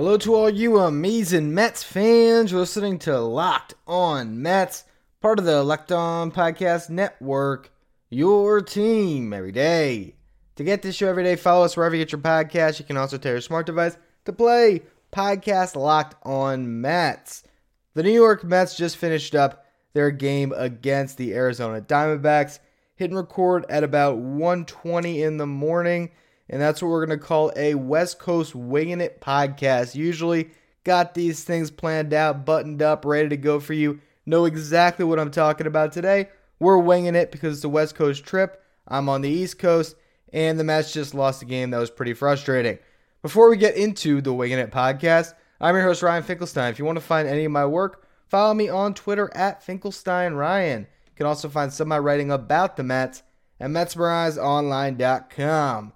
Hello to all you amazing Mets fans listening to Locked On Mets, part of the Locked On Podcast Network, your team every day. To get this show every day, follow us wherever you get your podcast. You can also tell your smart device to play podcast Locked On Mets. The New York Mets just finished up their game against the Arizona Diamondbacks, hitting record at about 1:20 in the morning and that's what we're going to call a West Coast Winging It podcast. Usually got these things planned out, buttoned up, ready to go for you. Know exactly what I'm talking about today. We're winging it because it's a West Coast trip. I'm on the East Coast, and the Mets just lost a game that was pretty frustrating. Before we get into the Winging It podcast, I'm your host, Ryan Finkelstein. If you want to find any of my work, follow me on Twitter at FinkelsteinRyan. You can also find some of my writing about the Mets at MetsMerizedOnline.com.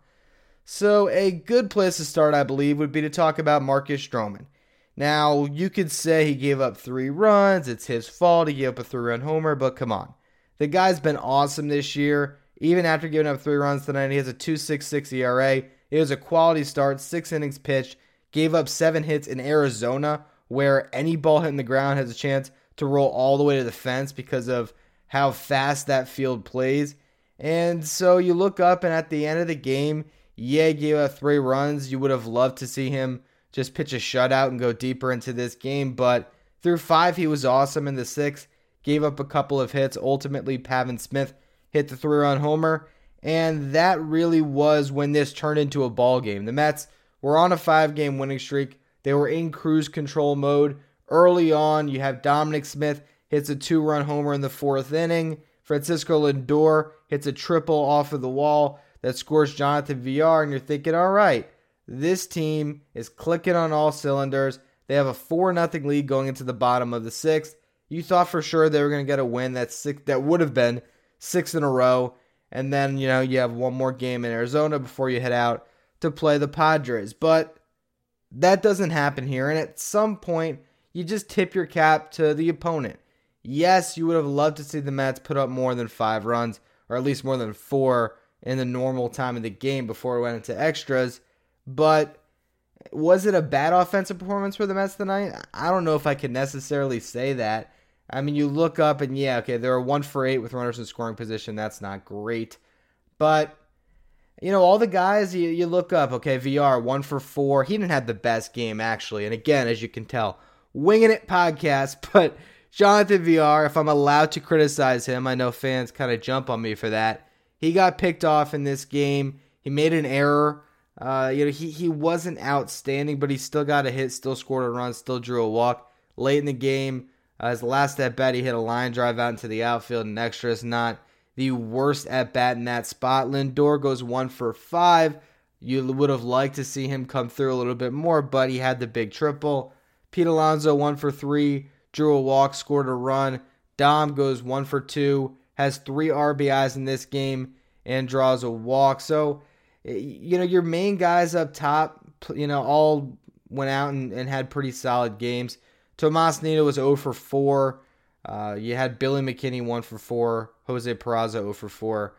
So, a good place to start, I believe, would be to talk about Marcus Stroman. Now, you could say he gave up three runs, it's his fault, he gave up a three run homer, but come on. The guy's been awesome this year. Even after giving up three runs tonight, he has a 2.66 ERA. It was a quality start, six innings pitched, gave up seven hits in Arizona, where any ball hitting the ground has a chance to roll all the way to the fence because of how fast that field plays. And so you look up, and at the end of the game, yeah, gave up three runs. You would have loved to see him just pitch a shutout and go deeper into this game, but through five, he was awesome. In the sixth, gave up a couple of hits. Ultimately, Pavin Smith hit the three run homer, and that really was when this turned into a ball game. The Mets were on a five game winning streak. They were in cruise control mode. Early on, you have Dominic Smith hits a two run homer in the fourth inning. Francisco Lindor hits a triple off of the wall that scores Jonathan Villar, and you're thinking, all right, this team is clicking on all cylinders. They have a 4 0 lead going into the bottom of the sixth. You thought for sure they were going to get a win that six, that would have been six in a row. And then, you know, you have one more game in Arizona before you head out to play the Padres. But that doesn't happen here. And at some point, you just tip your cap to the opponent. Yes, you would have loved to see the Mets put up more than five runs, or at least more than four in the normal time of the game before it went into extras. But was it a bad offensive performance for the Mets tonight? I don't know if I could necessarily say that. I mean, you look up and yeah, okay, they're one for eight with runners in scoring position. That's not great. But, you know, all the guys you, you look up, okay, Villar, one for four. He didn't have the best game, actually. And again, as you can tell, winging it podcast. But Jonathan Villar, if I'm allowed to criticize him, I know fans kind of jump on me for that. He got picked off in this game. He made an error. Uh, you know, he, he wasn't outstanding, but he still got a hit, still scored a run, still drew a walk. Late in the game, uh, his last at bat, he hit a line drive out into the outfield, and extra is not the worst at bat in that spot. Lindor goes one for five. You would have liked to see him come through a little bit more, but he had the big triple. Pete Alonso one for three, drew a walk, scored a run. Dom goes one for two, has three RBIs in this game and draws a walk. So, you know, your main guys up top, you know, all went out and, and had pretty solid games. Tomas Nido was 0 for 4. Uh, you had Billy McKinney 1 for 4. Jose Peraza 0 for 4.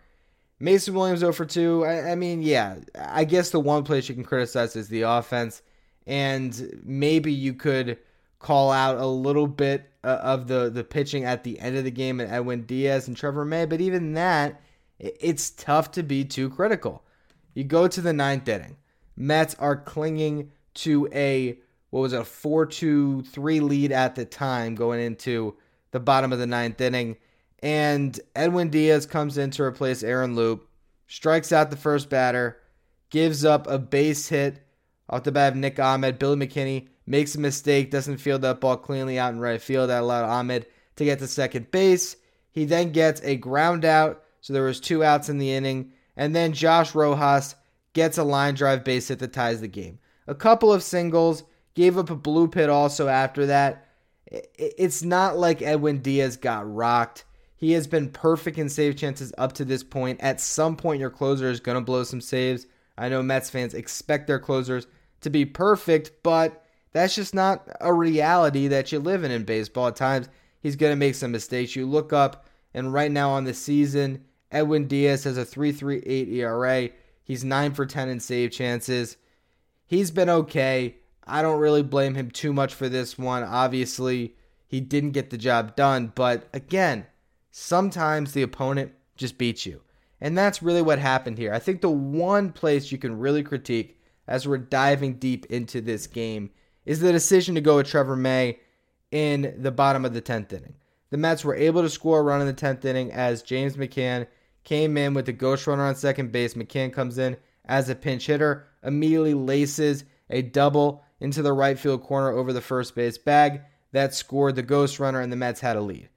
Mason Williams 0 for 2. I, I mean, yeah, I guess the one place you can criticize is the offense. And maybe you could call out a little bit uh, of the, the pitching at the end of the game at Edwin Diaz and Trevor May, but even that, it's tough to be too critical. You go to the ninth inning. Mets are clinging to a what was it, a 4-2-3 lead at the time going into the bottom of the ninth inning. And Edwin Diaz comes in to replace Aaron Loup, strikes out the first batter, gives up a base hit off the bat of Nick Ahmed. Billy McKinney makes a mistake, doesn't field that ball cleanly out in right field. That allowed Ahmed to get to second base. He then gets a ground out, so there was two outs in the inning, and then Josh Rojas gets a line drive base hit that ties the game. A couple of singles, gave up a blue pit also after that, It's not like Edwin Diaz got rocked. He has been perfect in save chances up to this point. At some point, your closer is going to blow some saves. I know Mets fans expect their closers to be perfect, but that's just not a reality that you live in in baseball. At times, he's going to make some mistakes. You look up, and right now on the season, Edwin Diaz has a 3.38 ERA. He's 9 for 10 in save chances. He's been okay. I don't really blame him too much for this one. Obviously, he didn't get the job done, but again, sometimes the opponent just beats you. And that's really what happened here. I think the one place you can really critique as we're diving deep into this game is the decision to go with Trevor May in the bottom of the 10th inning. The Mets were able to score a run in the 10th inning as James McCann came in with the ghost runner on second base. McCann comes in as a pinch hitter, immediately laces a double into the right field corner over the first base bag. That scored the ghost runner, and the Mets had a lead.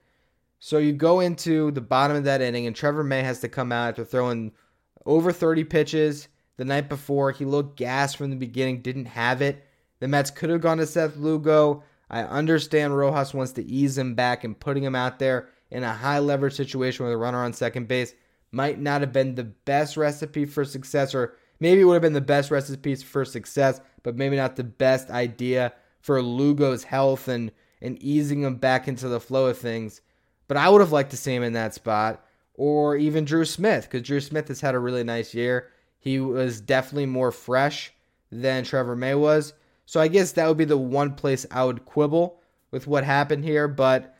So you go into the bottom of that inning, and Trevor May has to come out after throwing over 30 pitches the night before. He looked gassed from the beginning, didn't have it. The Mets could have gone to Seth Lugo. I understand Rojas wants to ease him back and putting him out there in a high leverage situation with a runner on second base might not have been the best recipe for success, or maybe it would have been the best recipe for success, but maybe not the best idea for Lugo's health and, and easing him back into the flow of things. But I would have liked to see him in that spot, or even Drew Smith, because Drew Smith has had a really nice year. He was definitely more fresh than Trevor May was. So I guess that would be the one place I would quibble with what happened here. But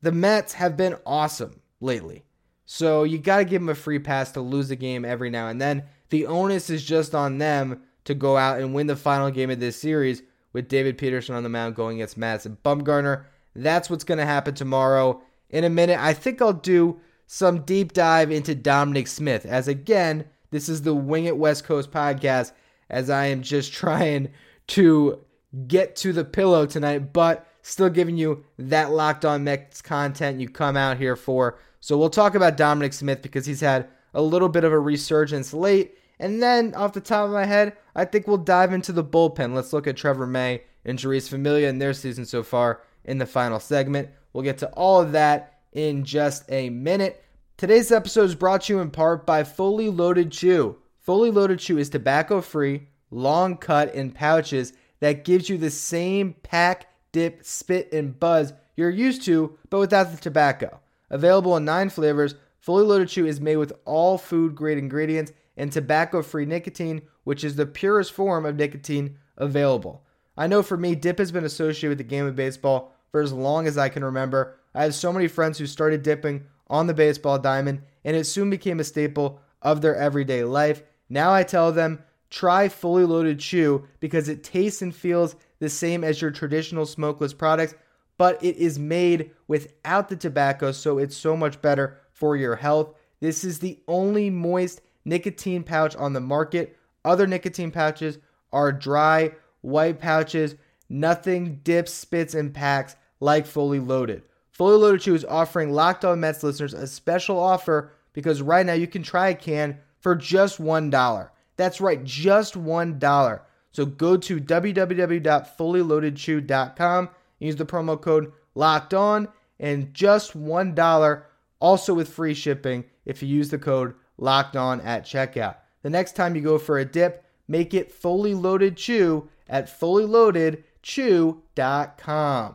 the Mets have been awesome lately. So you got to give them a free pass to lose a game every now and then. The onus is just on them to go out and win the final game of this series with David Peterson on the mound going against Madison Bumgarner. That's what's going to happen tomorrow. In a minute, I think I'll do some deep dive into Dominic Smith, as again, this is the Wing It West Coast podcast, as I am just trying to get to the pillow tonight, but still giving you that locked on Mets content you come out here for. So we'll talk about Dominic Smith because he's had a little bit of a resurgence late. And then off the top of my head, I think we'll dive into the bullpen. Let's look at Trevor May and Jeurys Familia and their season so far in the final segment. We'll get to all of that in just a minute. Today's episode is brought to you in part by Fully Loaded Chew. Fully Loaded Chew is tobacco free, long cut in pouches that gives you the same pack, dip, spit, and buzz you're used to, but without the tobacco. Available in nine flavors, Fully Loaded Chew is made with all food grade ingredients and tobacco free nicotine, which is the purest form of nicotine available. I know for me, dip has been associated with the game of baseball for as long as I can remember. I have so many friends who started dipping on the baseball diamond, and it soon became a staple of their everyday life. Now I tell them, try fully loaded chew because it tastes and feels the same as your traditional smokeless products, but it is made without the tobacco, so it's so much better for your health. This is the only moist nicotine pouch on the market. Other nicotine pouches are dry, white pouches. Nothing dips, spits, and packs like Fully Loaded. Fully Loaded Chew is offering Locked On Mets listeners a special offer because right now you can try a can for just $1. That's right, just $1. So go to www.fullyloadedchew.com Use the promo code locked on and just $1 also with free shipping if you use the code locked on at checkout. The next time you go for a dip, make it fully loaded chew at fullyloadedchew.com.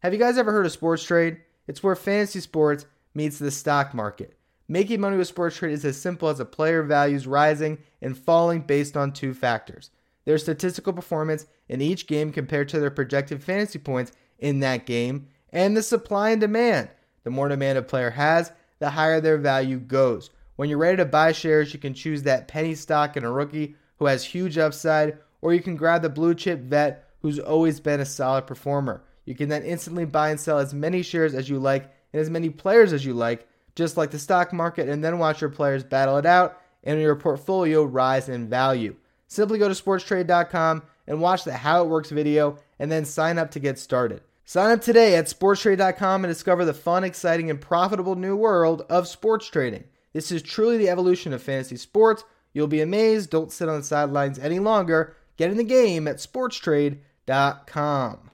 Have you guys ever heard of sports trade? It's where fantasy sports meets the stock market. Making money with sports trade is as simple as a player values rising and falling based on two factors their statistical performance in each game compared to their projected fantasy points in that game, and the supply and demand. The more demand a player has, the higher their value goes. When you're ready to buy shares, you can choose that penny stock in a rookie who has huge upside, or you can grab the blue chip vet who's always been a solid performer. You can then instantly buy and sell as many shares as you like and as many players as you like, just like the stock market, and then watch your players battle it out and your portfolio rise in value. Simply go to sportstrade.com and watch the How It Works video and then sign up to get started. Sign up today at sportstrade.com and discover the fun, exciting, and profitable new world of sports trading. This is truly the evolution of fantasy sports. You'll be amazed. Don't sit on the sidelines any longer. Get in the game at sportstrade.com.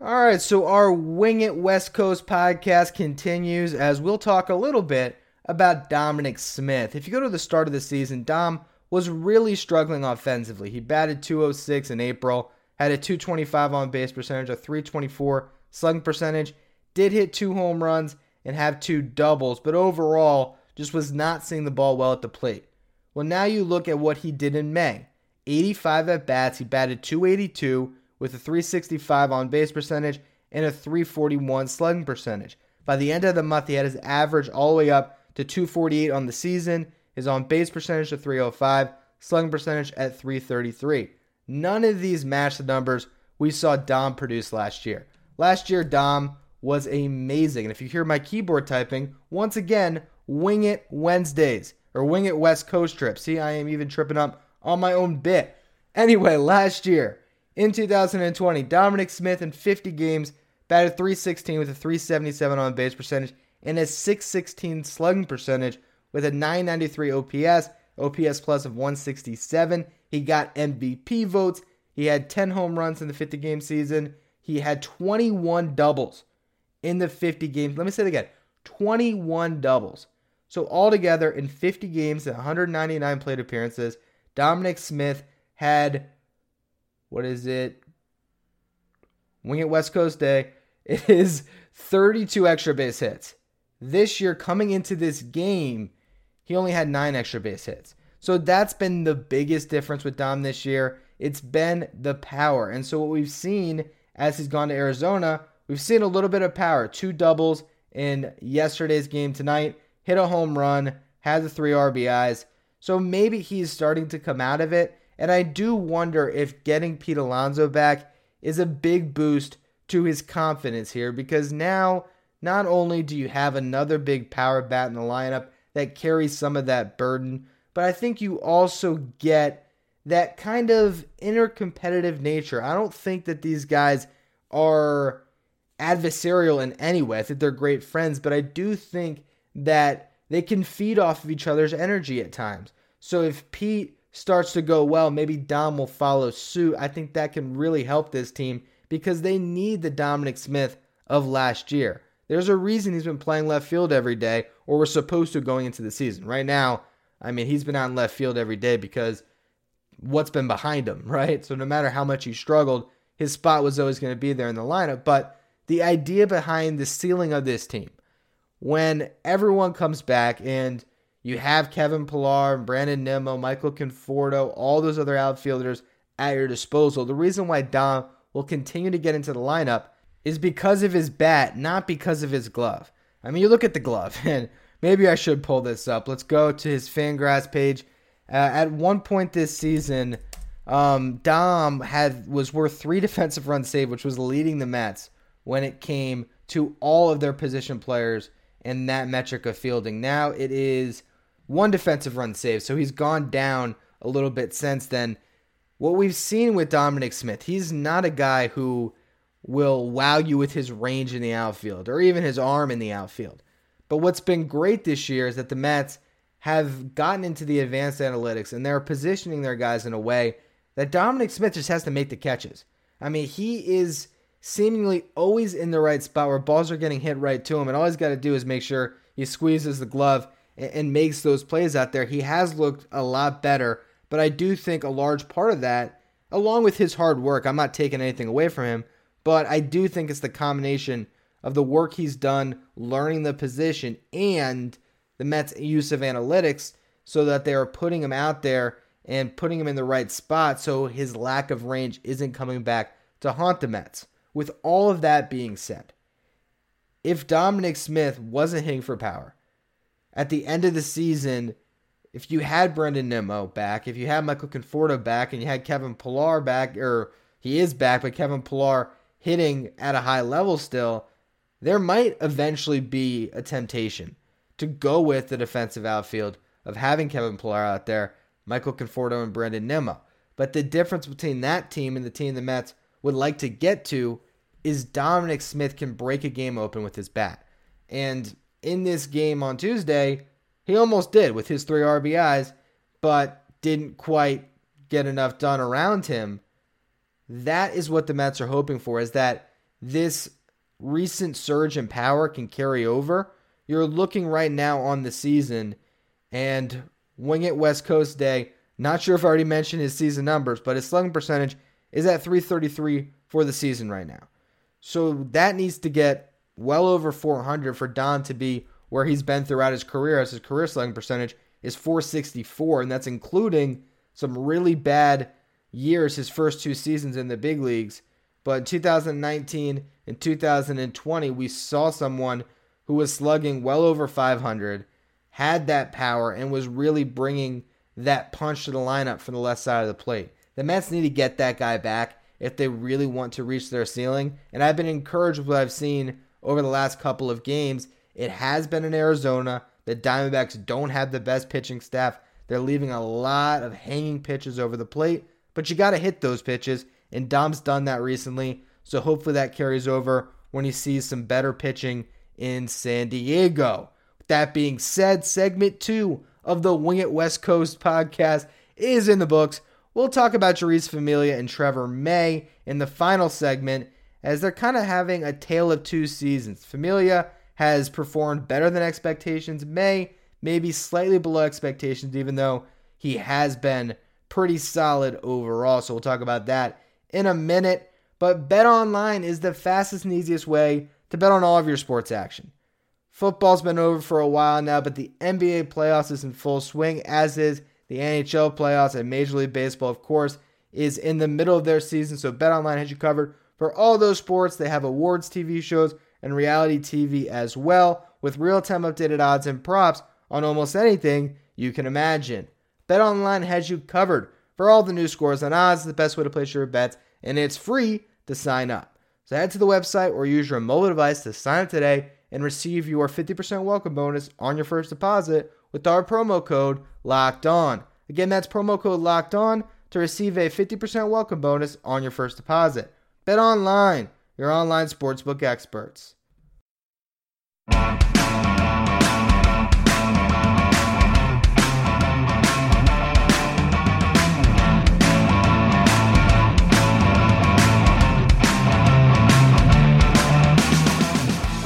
All right, so our Wing It West Coast podcast continues as we'll talk a little bit about Dominic Smith. If you go to the start of the season, Dom was really struggling offensively. He batted 206 in April, had a 225 on base percentage, a 324 slugging percentage, did hit two home runs and have two doubles, but overall just was not seeing the ball well at the plate. Well, now you look at what he did in May 85 at bats, he batted 282 with a 365 on base percentage and a 341 slugging percentage. By the end of the month, he had his average all the way up to 248 on the season, his on base percentage to 305, slugging percentage at 333. None of these match the numbers we saw Dom produce last year. Last year, Dom was amazing. And if you hear my keyboard typing, once again, Wing It Wednesdays or Wing It West Coast trip. See, I am even tripping up on my own bit. Anyway, last year in 2020, Dominic Smith in 50 games batted 316 with a 377 on base percentage and a 616 slugging percentage with a 993 OPS, OPS plus of 167. He got MVP votes. He had 10 home runs in the 50 game season. He had 21 doubles in the 50 games. Let me say it again 21 doubles. So, altogether, in 50 games and 199 plate appearances, Dominic Smith had, what is it? Wing it West Coast Day. It is 32 extra base hits. This year, coming into this game, he only had nine extra base hits. So that's been the biggest difference with Dom this year. It's been the power. And so what we've seen as he's gone to Arizona, we've seen a little bit of power. Two doubles in yesterday's game tonight, hit a home run, had the three RBIs. So maybe he's starting to come out of it. And I do wonder if getting Pete Alonso back is a big boost to his confidence here because now not only do you have another big power bat in the lineup that carries some of that burden, but I think you also get that kind of inner competitive nature. I don't think that these guys are adversarial in any way. I think they're great friends, but I do think that they can feed off of each other's energy at times. So if Pete starts to go well, maybe Dom will follow suit. I think that can really help this team because they need the Dominic Smith of last year. There's a reason he's been playing left field every day, or we're supposed to going into the season. Right now, I mean, he's been on left field every day because what's been behind him, right? So no matter how much he struggled, his spot was always going to be there in the lineup. But the idea behind the ceiling of this team, when everyone comes back and you have Kevin Pillar, and Brandon Nimmo, Michael Conforto, all those other outfielders at your disposal, the reason why Dom will continue to get into the lineup is because of his bat, not because of his glove. I mean, you look at the glove, and maybe I should pull this up. Let's go to his Fangraphs page. Uh, at one point this season, um, Dom had was worth three defensive runs saved, which was leading the Mets when it came to all of their position players in that metric of fielding. Now it is one defensive run saved, so he's gone down a little bit since then. What we've seen with Dominic Smith, he's not a guy who will wow you with his range in the outfield or even his arm in the outfield. But what's been great this year is that the Mets have gotten into the advanced analytics and they're positioning their guys in a way that Dominic Smith just has to make the catches. I mean, he is seemingly always in the right spot where balls are getting hit right to him, and all he's got to do is make sure he squeezes the glove and, makes those plays out there. He has looked a lot better, but I do think a large part of that, along with his hard work, I'm not taking anything away from him, but I do think it's the combination of the work he's done learning the position and the Mets' use of analytics so that they are putting him out there and putting him in the right spot so his lack of range isn't coming back to haunt the Mets. With all of that being said, if Dominic Smith wasn't hitting for power at the end of the season, if you had Brandon Nimmo back, if you had Michael Conforto back, and you had Kevin Pillar back, or he is back, but Kevin Pillar hitting at a high level still, there might eventually be a temptation to go with the defensive outfield of having Kevin Pillar out there, Michael Conforto, and Brandon Nimmo. But the difference between that team and the team the Mets would like to get to is Dominic Smith can break a game open with his bat. And in this game on Tuesday, he almost did with his three RBIs, but didn't quite get enough done around him that is what the Mets are hoping for is that this recent surge in power can carry over, you're looking right now on the season and Wing It West Coast Day. Not sure if I already mentioned his season numbers, but his slugging percentage is at 333 for the season right now. So that needs to get well over 400 for Dom to be where he's been throughout his career, as his career slugging percentage is 464, and that's including some really bad years his first two seasons in the big leagues. But in 2019 and 2020, we saw someone who was slugging well over 500, had that power, and was really bringing that punch to the lineup from the left side of the plate. The Mets need to get that guy back if they really want to reach their ceiling. And I've been encouraged with what I've seen over the last couple of games. It has been in Arizona. The Diamondbacks don't have the best pitching staff. They're leaving a lot of hanging pitches over the plate, but you got to hit those pitches, and Dom's done that recently. So hopefully that carries over when he sees some better pitching in San Diego. With that being said, segment two of the Wing It West Coast podcast is in the books. We'll talk about Jeurys Familia and Trevor May in the final segment as they're kind of having a tale of two seasons. Familia has performed better than expectations. May maybe slightly below expectations, even though he has been pretty solid overall. So we'll talk about that in a minute. But Bet Online is the fastest and easiest way to bet on all of your sports action. Football's been over for a while now, but the NBA playoffs is in full swing, as is the NHL playoffs and Major League Baseball, of course, is in the middle of their season. So BetOnline has you covered for all those sports. They have awards TV shows and reality TV as well, with real-time updated odds and props on almost anything you can imagine. BetOnline has you covered for all the new scores and odds, the best way to place your bets, and it's free to sign up. So head to the website or use your mobile device to sign up today and receive your 50% welcome bonus on your first deposit with our promo code LOCKED ON. Again, that's promo code LOCKED ON to receive a 50% welcome bonus on your first deposit. Bet online, your online sportsbook experts.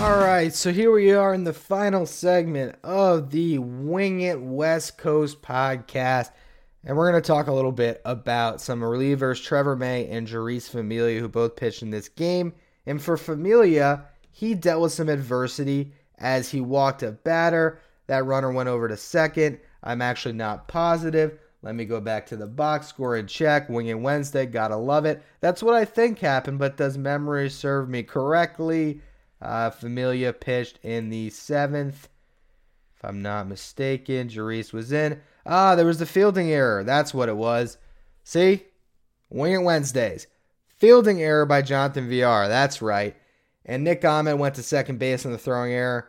All right, so here we are in the final segment of the Wing It West Coast podcast. And we're going to talk a little bit about some relievers, Trevor May and Jeurys Familia, who both pitched in this game. And for Familia, he dealt with some adversity as he walked a batter. That runner went over to second. I'm actually not positive. Let me go back to the box score and check. Winging Wednesday, gotta love it. That's what I think happened, but does memory serve me correctly? Uh, Familia pitched in the seventh. If I'm not mistaken, Jeurys was in. Ah, there was the fielding error. That's what it was. See? Wing it Wednesdays. Fielding error by Jonathan Villar. That's right. And Nick Ahmed went to second base on the throwing error.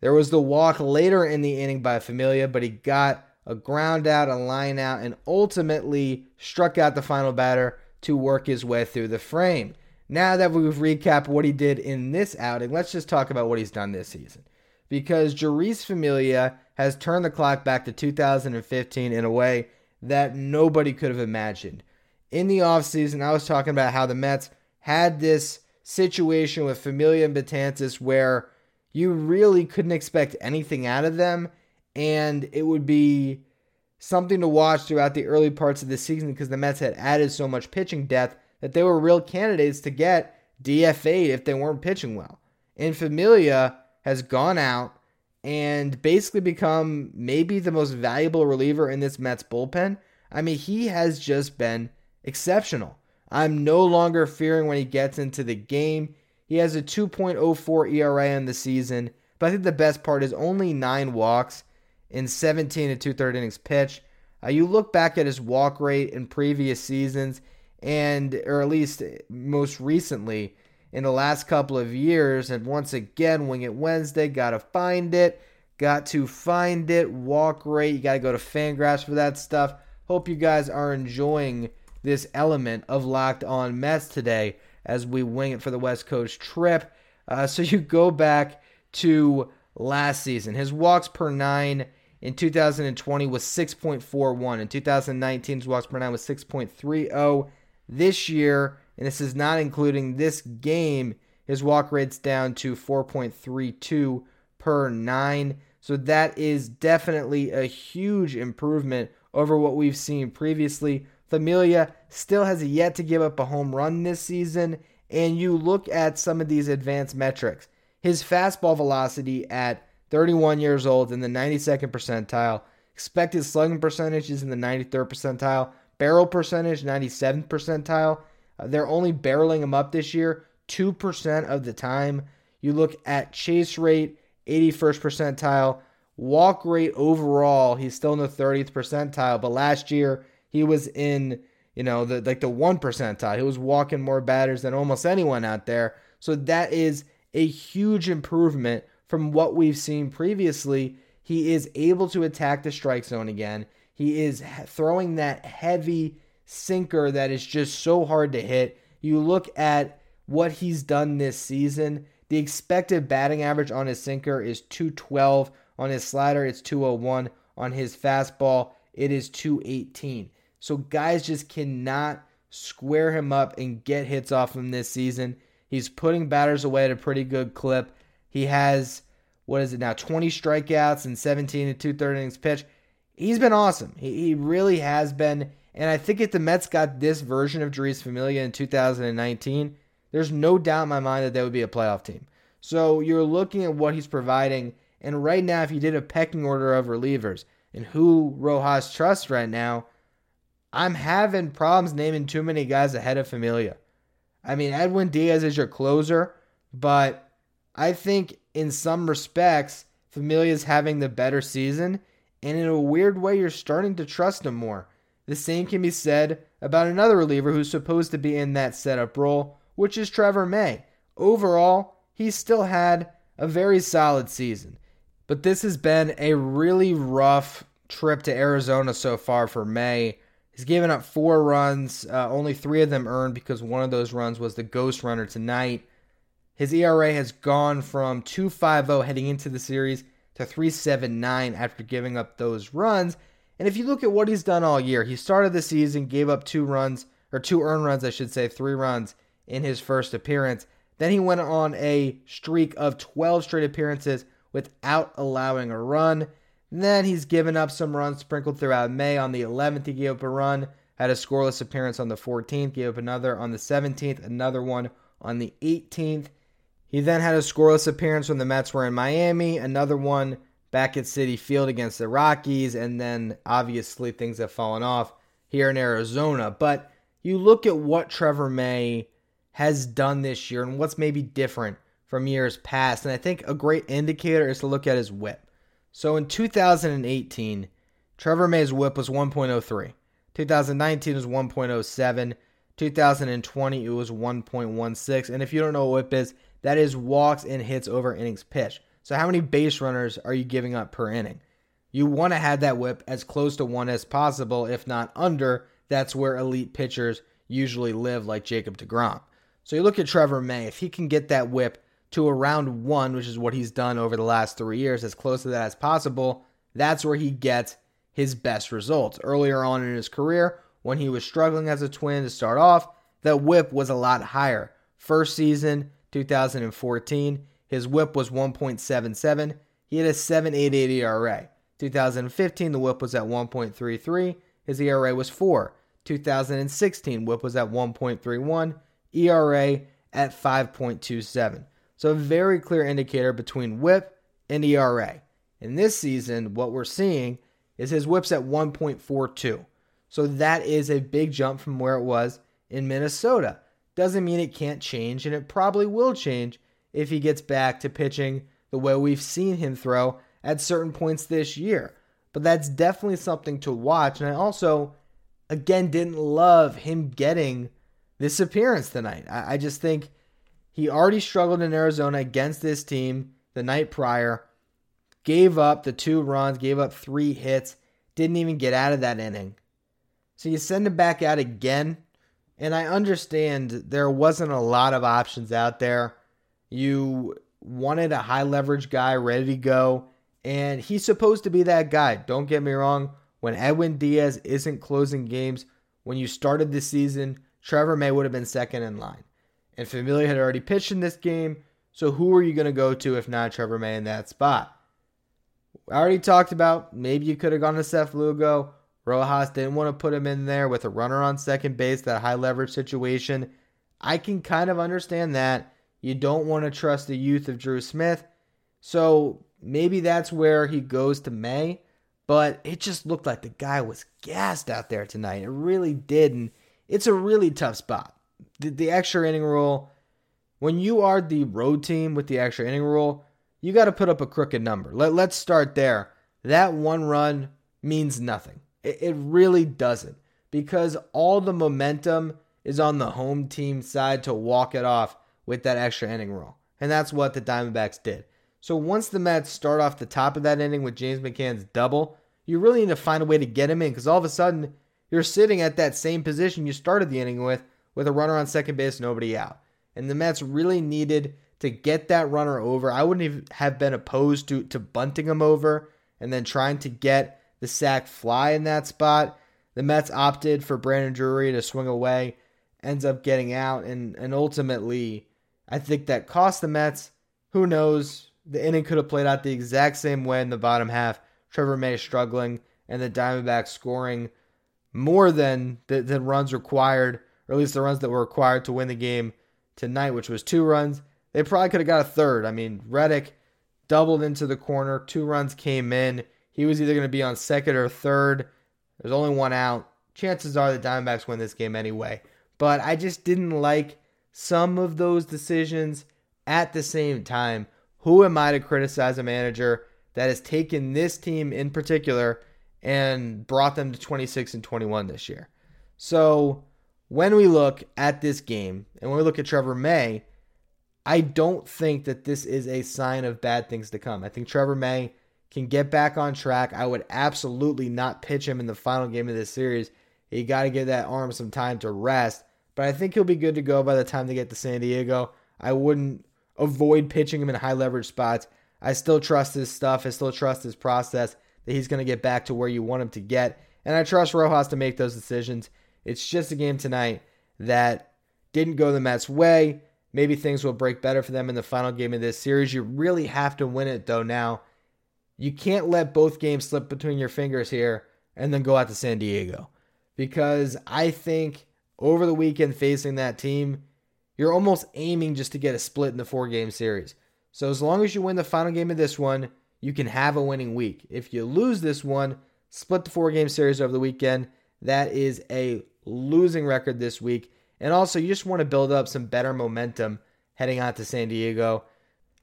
There was the walk later in the inning by Familia, but he got a ground out, a line out, and ultimately struck out the final batter to work his way through the frame. Now that we've recapped what he did in this outing, let's just talk about what he's done this season. Because Jeurys Familia has turned the clock back to 2015 in a way that nobody could have imagined. In the offseason, I was talking about how the Mets had this situation with Familia and Betances where you really couldn't expect anything out of them, and it would be something to watch throughout the early parts of the season because the Mets had added so much pitching depth that they were real candidates to get DFA'd if they weren't pitching well. And Familia has gone out and basically become maybe the most valuable reliever in this Mets bullpen. I mean, he has just been exceptional. I'm no longer fearing when he gets into the game. He has a 2.04 ERA in the season, but I think the best part is only nine walks in 17 and two third innings pitch. Uh, you look back at his walk rate in previous seasons, and or at least most recently in the last couple of years. And once again, Wing It Wednesday, gotta find it. Got to find it. Walk rate. You gotta go to Fangraphs for that stuff. Hope you guys are enjoying this element of Locked On Mets today as we wing it for the West Coast trip. Uh, so you go back to last season. His walks per nine in 2020 was 6.41. In 2019, his walks per nine was 6.30. This year, and this is not including this game, His walk rate's down to 4.32 per nine. So that is definitely a huge improvement over what we've seen previously. Familia still has yet to give up a home run this season, and you look at some of these advanced metrics. His fastball velocity at 31 years old in the 92nd percentile, expected slugging percentage is in the 93rd percentile, barrel percentage 97th percentile. They're only barreling him up this year 2% of the time. You look at chase rate, 81st percentile. Walk rate overall, he's still in the 30th percentile, but last year he was in, you know, the like the 1 percentile. He was walking more batters than almost anyone out there. So that is a huge improvement from what we've seen previously. He is able to attack the strike zone again. He is throwing that heavy sinker that is just so hard to hit. You look at what he's done this season. The expected batting average on his sinker is 212. On his slider, it's 201. On his fastball, it is 218. So guys just cannot square him up and get hits off him this season. He's putting batters away at a pretty good clip. He has, what is it now, 20 strikeouts and 17 and two third innings pitch. He's been awesome. He, he really has been. And I think if the Mets got this version of Jeurys Familia in 2019, there's no doubt in my mind that they would be a playoff team. So you're looking at what he's providing. And right now, if you did a pecking order of relievers and who Rojas trusts right now, I'm having problems naming too many guys ahead of Familia. I mean, Edwin Diaz is your closer, but I think in some respects, Familia's having the better season. And in a weird way, you're starting to trust him more. The same can be said about another reliever who's supposed to be in that setup role, which is Trevor May. Overall, he still had a very solid season. But this has been a really rough trip to Arizona so far for May. He's given up four runs, uh, only three of them earned because one of those runs was the ghost runner tonight. His ERA has gone from 2.50 heading into the series to 3.79 after giving up those runs. And if you look at what he's done all year, he started the season, gave up two runs, or two earned runs, I should say, three runs in his first appearance. Then he went on a streak of 12 straight appearances without allowing a run. then he's given up some runs sprinkled throughout May. On the 11th, he gave up a run, had a scoreless appearance on the 14th, gave up another on the 17th, another one on the 18th. He then had a scoreless appearance when the Mets were in Miami, another one back at Citi Field against the Rockies, and then obviously things have fallen off here in Arizona. But you look at what Trevor May has done this year and what's maybe different from years past. And I think a great indicator is to look at his whip. So in 2018, Trevor May's whip was 1.03. 2019 was 1.07. 2020 it was 1.16. And if you don't know what whip is, that is walks and hits over innings pitched. So how many base runners are you giving up per inning? You want to have that whip as close to one as possible, if not under. That's where elite pitchers usually live, like Jacob DeGrom. So you look at Trevor May, if he can get that whip to around one, which is what he's done over the last three years, as close to that as possible, that's where he gets his best results. Earlier on in his career, when he was struggling as a twin to start off, that whip was a lot higher. First season, 2014, his whip was 1.77. He had a 7.88 ERA. 2015, the whip was at 1.33. His ERA was 4. 2016, whip was at 1.31. ERA at 5.27. So a very clear indicator between whip and ERA. In this season, what we're seeing is his whip's at 1.42. So that is a big jump from where it was in Minnesota. Doesn't mean it can't change, and it probably will change if he gets back to pitching the way we've seen him throw at certain points this year. But that's definitely something to watch. And I also, again, didn't love him getting this appearance tonight. I, I just think he already struggled in Arizona against this team the night prior, gave up the two runs, gave up three hits, didn't even get out of that inning. So you send him back out again. And I understand there wasn't a lot of options out there. You wanted a high leverage guy ready to go. And he's supposed to be that guy. Don't get me wrong. When Edwin Diaz isn't closing games, when you started the season, Trevor May would have been second in line. And Familia had already pitched in this game, so who are you going to go to if not Trevor May in that spot? I already talked about maybe you could have gone to Seth Lugo. Rojas didn't want to put him in there with a runner on second base, that high leverage situation. I can kind of understand that. You don't want to trust the youth of Drew Smith. So maybe that's where he goes to May. But it just looked like the guy was gassed out there tonight. It really did. And it's a really tough spot. The, the extra inning rule, when you are the road team with the extra inning rule, you got to put up a crooked number. Let, let's start there. That one run means nothing. It, it really doesn't because all the momentum is on the home team side to walk it off with that extra inning rule. And that's what the Diamondbacks did. So once the Mets start off the top of that inning with James McCann's double, you really need to find a way to get him in because all of a sudden you're sitting at that same position you started the inning with, with a runner on second base, nobody out. And the Mets really needed to get that runner over. I wouldn't have been opposed to, to bunting him over and then trying to get the sac fly in that spot. The Mets opted for Brandon Drury to swing away, ends up getting out, and, and ultimately, I think that cost the Mets. Who knows? The inning could have played out the exact same way in the bottom half. Trevor May struggling, and the Diamondbacks scoring more than, than runs required, or at least the runs that were required to win the game tonight, which was two runs. They probably could have got a third. I mean, Reddick doubled into the corner, two runs came in. He was either going to be on second or third. There's only one out. Chances are the Diamondbacks win this game anyway. But I just didn't like some of those decisions at the same time. Who am I to criticize a manager that has taken this team in particular and brought them to 26 and 21 this year? So when we look at this game and when we look at Trevor May, I don't think that this is a sign of bad things to come. I think Trevor May can get back on track. I would absolutely not pitch him in the final game of this series. You got to give that arm some time to rest. But I think he'll be good to go by the time they get to San Diego. I wouldn't avoid pitching him in high leverage spots. I still trust his stuff. I still trust his process that he's going to get back to where you want him to get. And I trust Rojas to make those decisions. It's just a game tonight that didn't go the Mets' way. Maybe things will break better for them in the final game of this series. You really have to win it, though, now. You can't let both games slip between your fingers here and then go out to San Diego. Because I think over the weekend facing that team, you're almost aiming just to get a split in the four game series. So as long as you win the final game of this one, you can have a winning week. If you lose this one, split the four game series over the weekend, that is a losing record this week. And also, you just want to build up some better momentum heading out to San Diego.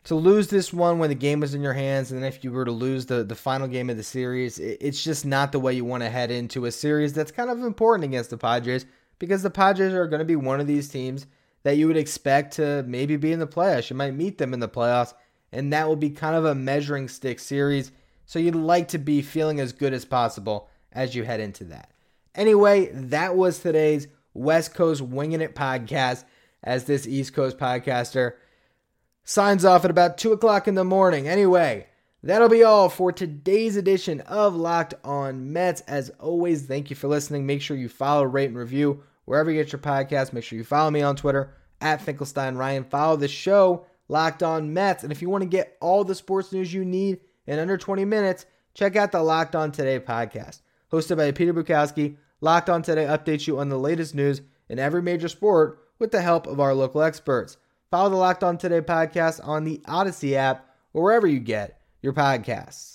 To lose this one when the game was in your hands, and then if you were to lose the, the final game of the series, it's just not the way you want to head into a series that's kind of important against the Padres because the Padres are going to be one of these teams that you would expect to maybe be in the playoffs. You might meet them in the playoffs, and that will be kind of a measuring stick series. So you'd like to be feeling as good as possible as you head into that. Anyway, that was today's West Coast Winging It podcast as this East Coast podcaster signs off at about 2 o'clock in the morning. Anyway, that'll be all for today's edition of Locked On Mets. As always, thank you for listening. Make sure you follow, rate, and review wherever you get your podcast. Make sure you follow me on Twitter at Finkelstein Ryan. Follow the show, Locked On Mets. And if you want to get all the sports news you need in under 20 minutes, check out the Locked On Today podcast, hosted by Peter Bukowski Locked On Today updates you on the latest news in every major sport with the help of our local experts. Follow the Locked On Today podcast on the Odyssey app or wherever you get your podcasts.